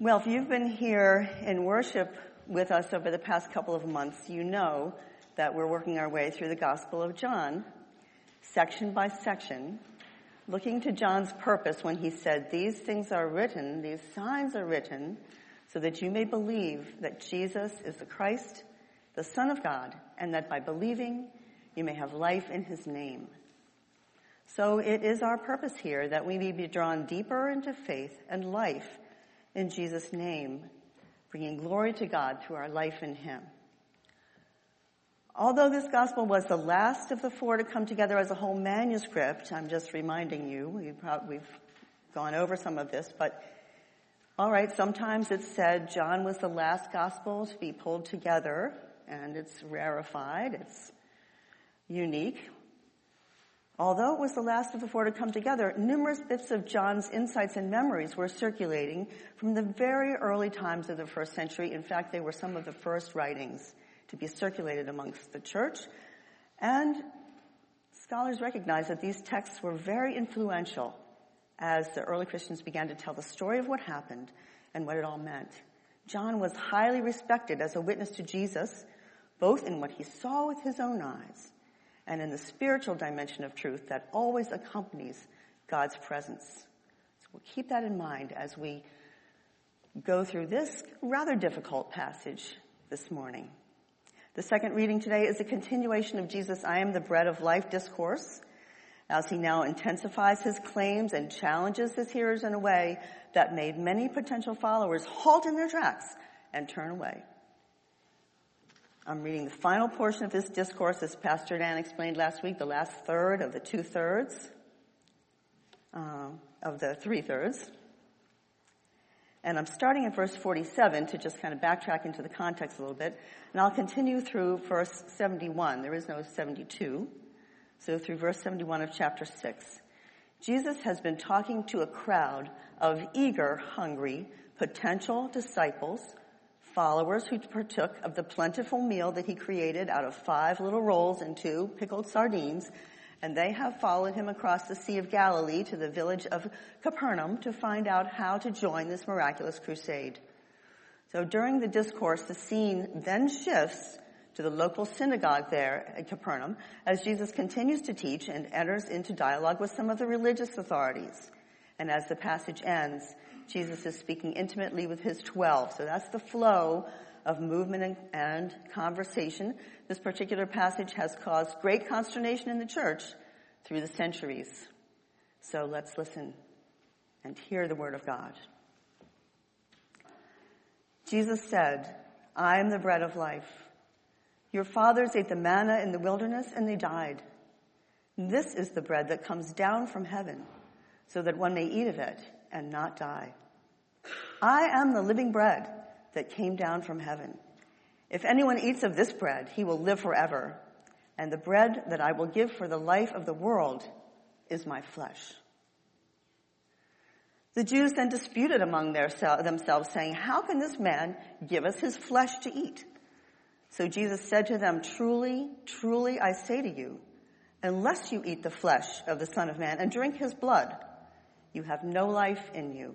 Well, if you've been here in worship with us over the past couple of months, you know that we're working our way through the Gospel of John, section by section, looking to John's purpose when he said, These things are written, these signs are written, so that you may believe that Jesus is the Christ, the Son of God, and that by believing you may have life in his name. So it is our purpose here that we may be drawn deeper into faith and life in Jesus' name, bringing glory to God through our life in Him. Although this gospel was the last of the four to come together as a whole manuscript, I'm just reminding you, we've, gone over some of this, but all right, sometimes it's said John was the last gospel to be pulled together, and it's rarefied, it's unique. Although it was the last of the four to come together, numerous bits of John's insights and memories were circulating from the very early times of the first century. In fact, they were some of the first writings to be circulated amongst the church. And scholars recognize that these texts were very influential as the early Christians began to tell the story of what happened and what it all meant. John was highly respected as a witness to Jesus, both in what he saw with his own eyes and in the spiritual dimension of truth that always accompanies God's presence. So we'll keep that in mind as we go through this rather difficult passage this morning. The second reading today is a continuation of Jesus' I am the bread of life discourse as he now intensifies his claims and challenges his hearers in a way that made many potential followers halt in their tracks and turn away. I'm reading the final portion of this discourse as Pastor Dan explained last week, the last third of the two thirds, uh, of the three thirds. And I'm starting at verse 47 to just kind of backtrack into the context a little bit. And I'll continue through verse 71. There is no 72. So through verse 71 of chapter 6. Jesus has been talking to a crowd of eager, hungry, potential disciples followers who partook of the plentiful meal that he created out of five little rolls and two pickled sardines, and they have followed him across the Sea of Galilee to the village of Capernaum to find out how to join this miraculous crusade. So during the discourse, the scene then shifts to the local synagogue there at Capernaum as Jesus continues to teach and enters into dialogue with some of the religious authorities. And as the passage ends, Jesus is speaking intimately with his 12. So that's the flow of movement and, and, conversation. This particular passage has caused great consternation in the church through the centuries. So let's listen and hear the word of God. Jesus said, I am the bread of life. Your fathers ate the manna in the wilderness and they died. This is the bread that comes down from heaven so that one may eat of it and not die. I am the living bread that came down from heaven. If anyone eats of this bread, he will live forever. And the bread that I will give for the life of the world is my flesh. The Jews then disputed among their, themselves, saying, How can this man give us his flesh to eat? So Jesus said to them, Truly, truly, I say to you, unless you eat the flesh of the Son of Man and drink his blood, you have no life in you.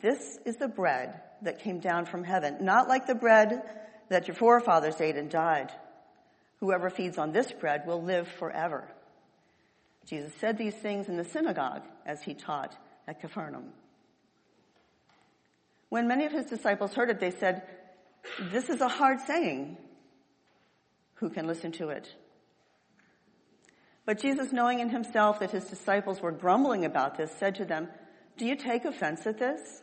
This is the bread that came down from heaven, not like the bread that your forefathers ate and died. Whoever feeds on this bread will live forever. Jesus said these things in the synagogue as he taught at Capernaum. When many of his disciples heard it, they said, This is a hard saying. Who can listen to it? But Jesus, knowing in himself that his disciples were grumbling about this, said to them, Do you take offense at this?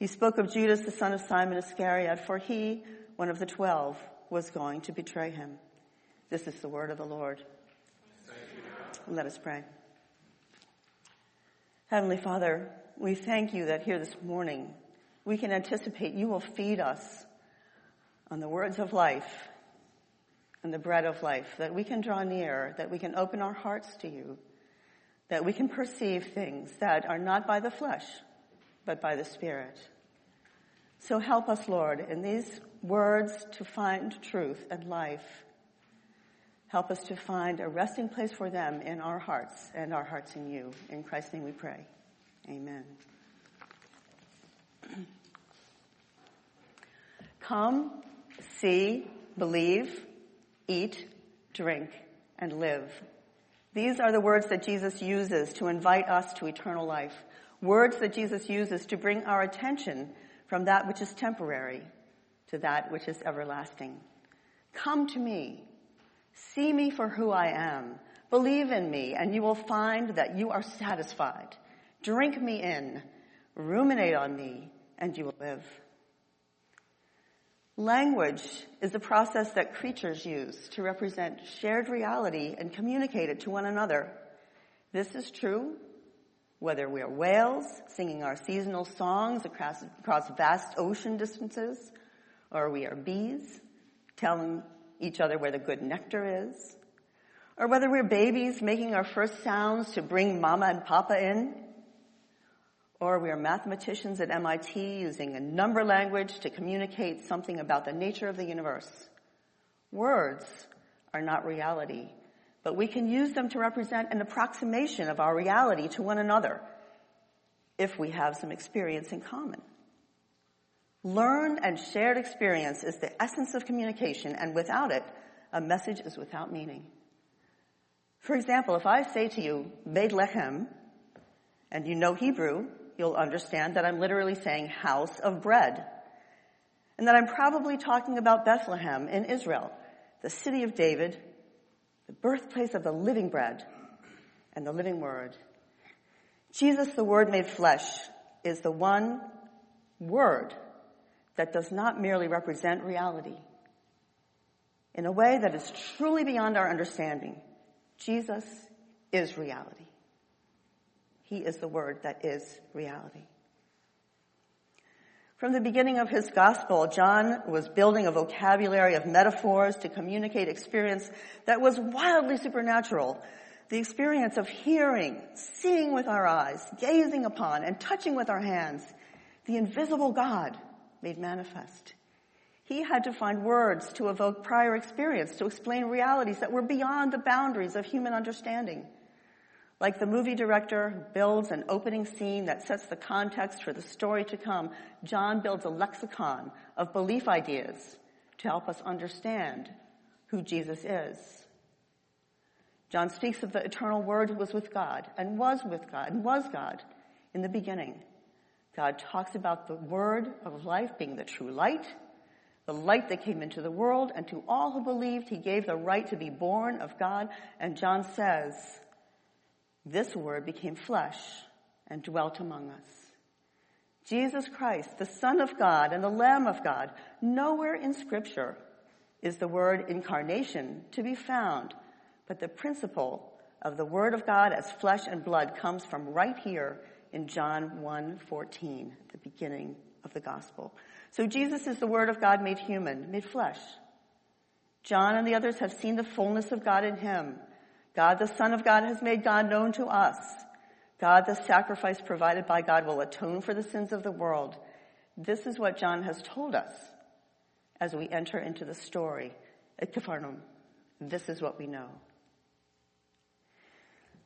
He spoke of Judas, the son of Simon Iscariot, for he, one of the twelve, was going to betray him. This is the word of the Lord. Let us pray. Heavenly Father, we thank you that here this morning we can anticipate you will feed us on the words of life and the bread of life, that we can draw near, that we can open our hearts to you, that we can perceive things that are not by the flesh, but by the Spirit. So help us, Lord, in these words to find truth and life. Help us to find a resting place for them in our hearts and our hearts in you. In Christ's name we pray. Amen. Come, see, believe, eat, drink, and live. These are the words that Jesus uses to invite us to eternal life. Words that Jesus uses to bring our attention from that which is temporary to that which is everlasting. Come to me. See me for who I am. Believe in me and you will find that you are satisfied. Drink me in. Ruminate on me and you will live. Language is the process that creatures use to represent shared reality and communicate it to one another. This is true whether we are whales singing our seasonal songs across, across vast ocean distances, or we are bees telling each other where the good nectar is, or whether we're babies making our first sounds to bring mama and papa in, or we are mathematicians at MIT using a number language to communicate something about the nature of the universe. Words are not reality, but we can use them to represent an approximation of our reality to one another if we have some experience in common. Learned and shared experience is the essence of communication, and without it, a message is without meaning. For example, if I say to you, Beit Lechem, and you know Hebrew, you'll understand that I'm literally saying house of bread. And that I'm probably talking about Bethlehem in Israel, the city of David, the birthplace of the living bread and the living word. Jesus, the word made flesh, is the one word that does not merely represent reality. In a way that is truly beyond our understanding, Jesus is reality. He is the word that is reality. From the beginning of his gospel, John was building a vocabulary of metaphors to communicate experience that was wildly supernatural. The experience of hearing, seeing with our eyes, gazing upon, and touching with our hands, the invisible God made manifest. He had to find words to evoke prior experience, to explain realities that were beyond the boundaries of human understanding. Like the movie director builds an opening scene that sets the context for the story to come, John builds a lexicon of belief ideas to help us understand who Jesus is. John speaks of the eternal word who was with God and was with God and was God in the beginning. God talks about the word of life being the true light, the light that came into the world, and to all who believed, he gave the right to be born of God. And John says, this word became flesh and dwelt among us. Jesus Christ, the Son of God and the Lamb of God, nowhere in scripture is the word incarnation to be found, but the principle of the word of God as flesh and blood comes from right here in John 1:14, the beginning of the gospel. So Jesus is the word of God made human, made flesh. John and the others have seen the fullness of God in him. God, the Son of God, has made God known to us. God, the sacrifice provided by God, will atone for the sins of the world. This is what John has told us. as we enter into the story at Capernaum. This is what we know.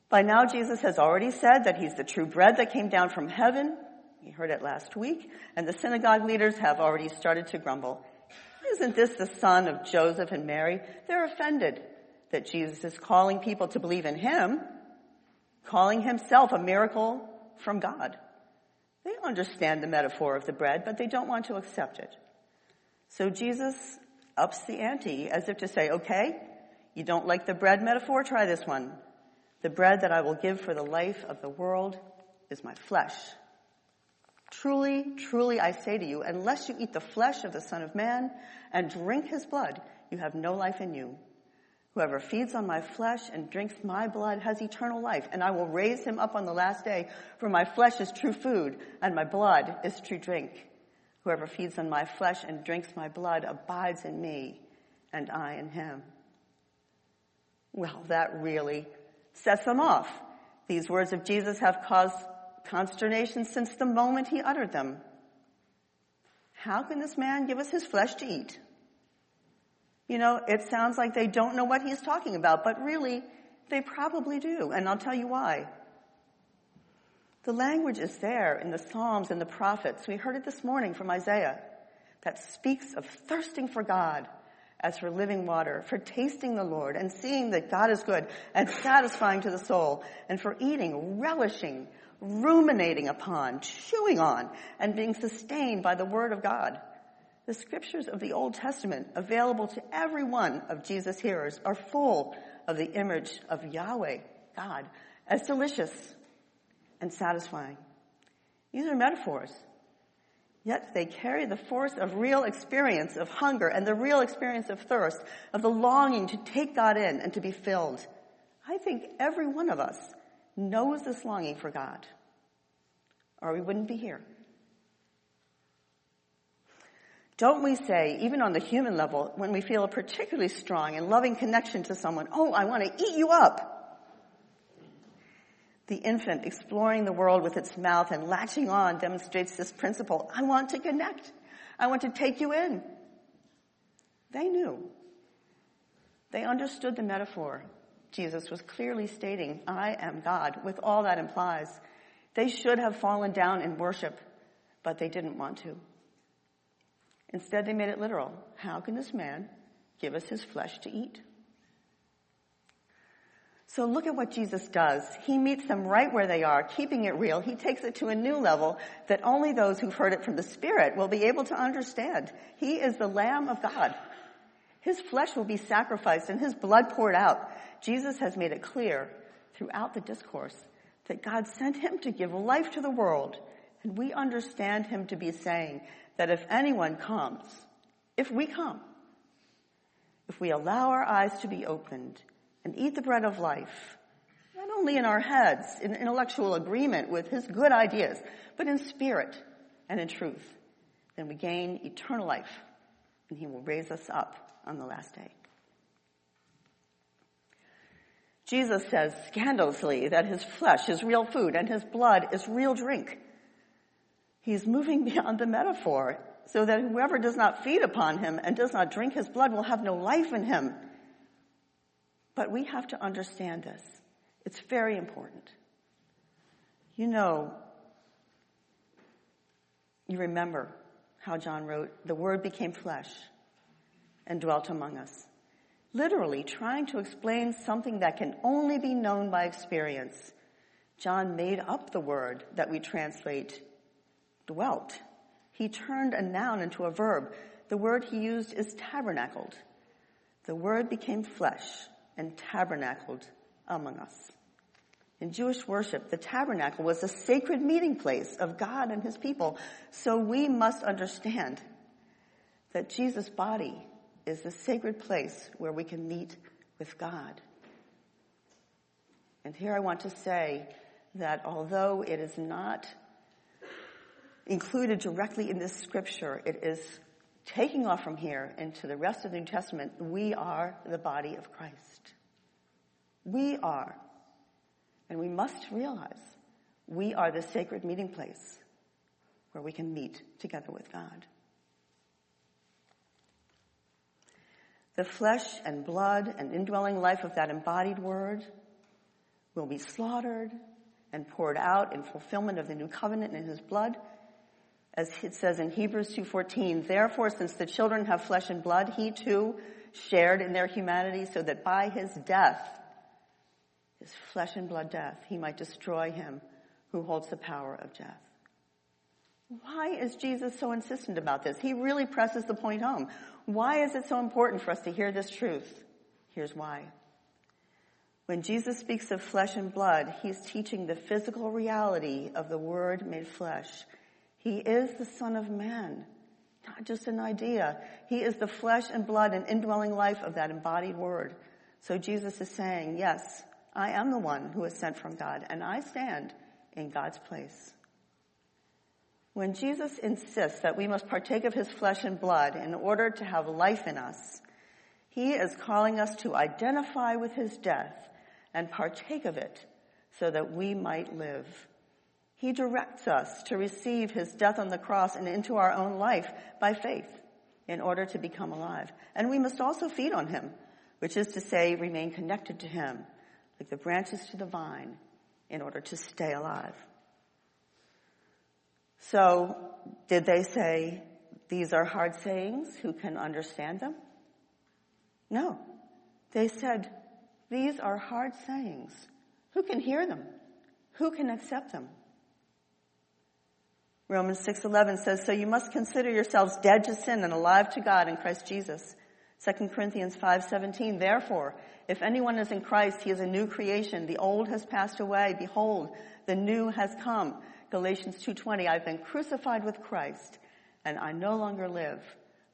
By now, Jesus has already said that he's the true bread that came down from heaven. We heard it last week. And the synagogue leaders have already started to grumble. Isn't this the son of Joseph and Mary? They're offended that Jesus is calling people to believe in him, calling himself a miracle from God. They understand the metaphor of the bread, but they don't want to accept it. So Jesus ups the ante as if to say, okay, you don't like the bread metaphor? Try this one. The bread that I will give for the life of the world is my flesh. Truly, truly, I say to you, unless you eat the flesh of the Son of Man and drink his blood, you have no life in you. Whoever feeds on my flesh and drinks my blood has eternal life, and I will raise him up on the last day, for my flesh is true food, and my blood is true drink. Whoever feeds on my flesh and drinks my blood abides in me, and I in him. Well, that really sets them off. These words of Jesus have caused consternation since the moment he uttered them. How can this man give us his flesh to eat? You know, it sounds like they don't know what he's talking about, but really, they probably do, and I'll tell you why. The language is there in the Psalms and the prophets. We heard it this morning from Isaiah that speaks of thirsting for God as for living water, for tasting the Lord and seeing that God is good and satisfying to the soul, and for eating, relishing, ruminating upon, chewing on, and being sustained by the Word of God. The scriptures of the Old Testament, available to every one of Jesus' hearers, are full of the image of Yahweh, God, as delicious and satisfying. These are metaphors. Yet they carry the force of real experience of hunger and the real experience of thirst, of the longing to take God in and to be filled. I think every one of us knows this longing for God, or we wouldn't be here. Don't we say, even on the human level, when we feel a particularly strong and loving connection to someone, oh, I want to eat you up? The infant exploring the world with its mouth and latching on demonstrates this principle. I want to connect. I want to take you in. They knew. They understood the metaphor. Jesus was clearly stating, I am God, with all that implies. They should have fallen down in worship, but they didn't want to. Instead, they made it literal. How can this man give us his flesh to eat? So look at what Jesus does. He meets them right where they are, keeping it real. He takes it to a new level that only those who've heard it from the Spirit will be able to understand. He is the Lamb of God. His flesh will be sacrificed and his blood poured out. Jesus has made it clear throughout the discourse that God sent him to give life to the world. And we understand him to be saying that if anyone comes, if we come, if we allow our eyes to be opened and eat the bread of life, not only in our heads, in intellectual agreement with his good ideas, but in spirit and in truth, then we gain eternal life and he will raise us up on the last day. Jesus says scandalously that his flesh is real food and his blood is real drink. He's moving beyond the metaphor so that whoever does not feed upon him and does not drink his blood will have no life in him. But we have to understand this. It's very important. You know, you remember how John wrote, the word became flesh and dwelt among us. Literally trying to explain something that can only be known by experience. John made up the word that we translate dwelt. He turned a noun into a verb. The word he used is tabernacled. The word became flesh and tabernacled among us. In Jewish worship, the tabernacle was a sacred meeting place of God and his people. So we must understand that Jesus' body is the sacred place where we can meet with God. And here I want to say that although it is not included directly in this scripture. It is taking off from here into the rest of the New Testament. We are the body of Christ. We are. And we must realize we are the sacred meeting place where we can meet together with God. The flesh and blood and indwelling life of that embodied word will be slaughtered and poured out in fulfillment of the new covenant in his blood. As it says in Hebrews 2.14, therefore since the children have flesh and blood, he too shared in their humanity so that by his death, his flesh and blood death, he might destroy him who holds the power of death. Why is Jesus so insistent about this? He really presses the point home. Why is it so important for us to hear this truth? Here's why. When Jesus speaks of flesh and blood, he's teaching the physical reality of the Word made flesh. He is the Son of Man, not just an idea. He is the flesh and blood and indwelling life of that embodied Word. So Jesus is saying, yes, I am the one who is sent from God, and I stand in God's place. When Jesus insists that we must partake of his flesh and blood in order to have life in us, he is calling us to identify with his death and partake of it so that we might live. He directs us to receive his death on the cross and into our own life by faith in order to become alive. And we must also feed on him, which is to say, remain connected to him, like the branches to the vine, in order to stay alive. So, did they say, these are hard sayings, who can understand them? No. They said, these are hard sayings. Who can hear them? Who can accept them? Romans 6:11 says, "So you must consider yourselves dead to sin and alive to God in Christ Jesus." 2 Corinthians 5:17, "Therefore, if anyone is in Christ, he is a new creation. The old has passed away; behold, the new has come." Galatians 2:20, "I've been crucified with Christ, and I no longer live,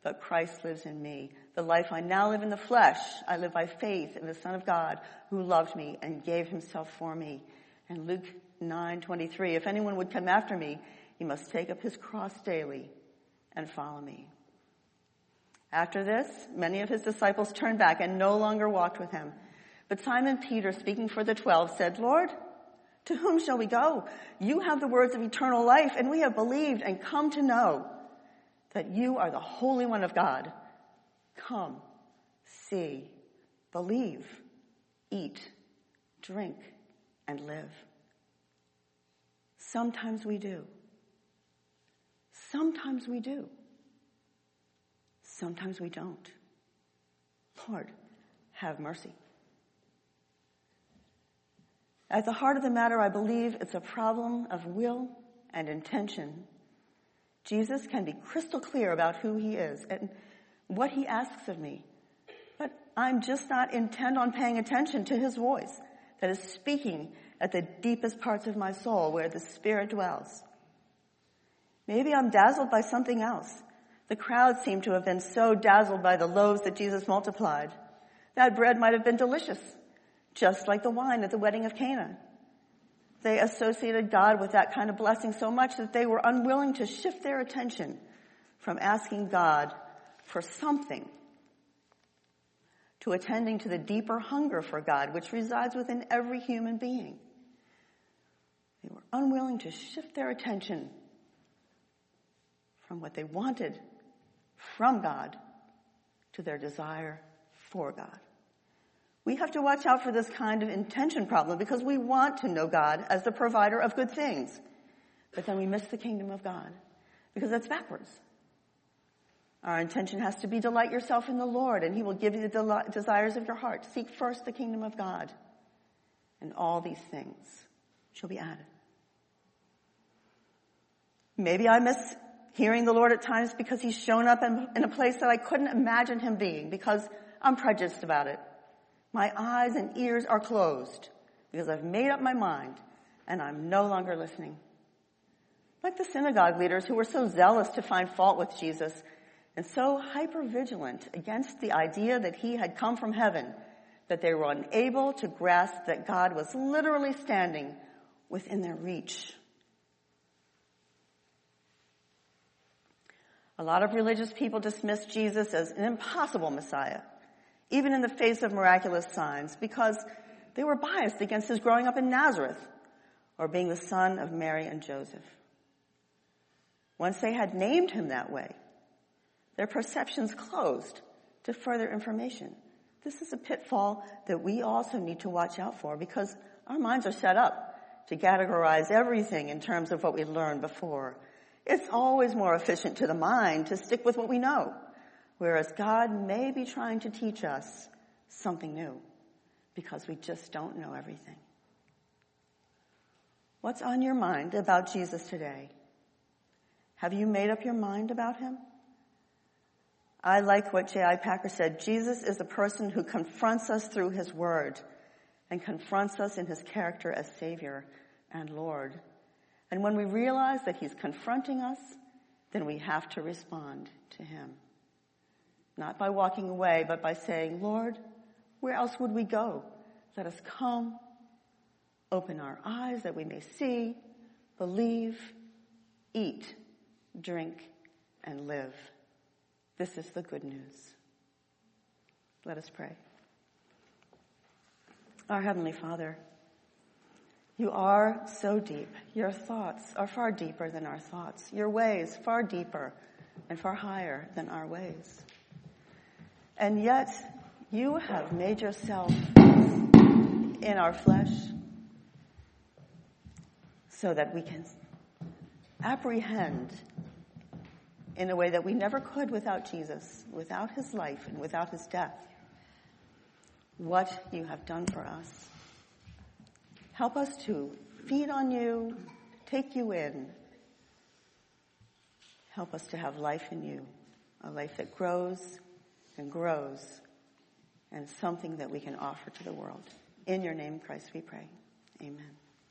but Christ lives in me. The life I now live in the flesh, I live by faith in the Son of God who loved me and gave himself for me. And Luke 9:23, if anyone would come after me, he must take up his cross daily and follow me. After this, many of his disciples turned back and no longer walked with him. But Simon Peter, speaking for the twelve, said, Lord, to whom shall we go? You have the words of eternal life, and we have believed and come to know that you are the Holy One of God. Come, see, believe, eat, drink, and live. Sometimes we do. Sometimes we do. Sometimes we don't. Lord, have mercy. At the heart of the matter, I believe it's a problem of will and intention. Jesus can be crystal clear about who he is and what he asks of me. But I'm just not intent on paying attention to his voice that is speaking at the deepest parts of my soul where the Spirit dwells. Maybe I'm dazzled by something else. The crowd seemed to have been so dazzled by the loaves that Jesus multiplied. That bread might have been delicious, just like the wine at the wedding of Cana. They associated God with that kind of blessing so much that they were unwilling to shift their attention from asking God for something to attending to the deeper hunger for God which resides within every human being. They were unwilling to shift their attention from what they wanted from God to their desire for God. We have to watch out for this kind of intention problem because we want to know God as the provider of good things. But then we miss the kingdom of God because that's backwards. Our intention has to be delight yourself in the Lord and he will give you the desires of your heart. Seek first the kingdom of God and all these things shall be added. Maybe I miss hearing the Lord at times because he's shown up in, in a place that I couldn't imagine him being because I'm prejudiced about it. My eyes and ears are closed because I've made up my mind and I'm no longer listening. Like the synagogue leaders who were so zealous to find fault with Jesus and so hyper vigilant against the idea that he had come from heaven that they were unable to grasp that God was literally standing within their reach. A lot of religious people dismiss Jesus as an impossible Messiah even in the face of miraculous signs, because they were biased against his growing up in Nazareth or being the son of Mary and Joseph. Once they had named him that way, their perceptions closed to further information. This is a pitfall that we also need to watch out for because our minds are set up to categorize everything in terms of what we learned before. It's always more efficient to the mind to stick with what we know, whereas God may be trying to teach us something new because we just don't know everything. What's on your mind about Jesus today? Have you made up your mind about him? I like what J.I. Packer said. Jesus is a person who confronts us through his word and confronts us in his character as Savior and Lord. And when we realize that he's confronting us, then we have to respond to him. Not by walking away, but by saying, Lord, where else would we go? Let us come, open our eyes that we may see, believe, eat, drink, and live. This is the good news. Let us pray. Our Heavenly Father, you are so deep. Your thoughts are far deeper than our thoughts. Your ways far deeper and far higher than our ways. And yet, you have made yourself in our flesh so that we can apprehend in a way that we never could without Jesus, without his life and without his death, what you have done for us. Help us to feed on you, take you in. Help us to have life in you, a life that grows and grows and something that we can offer to the world. In your name, Christ, we pray. Amen.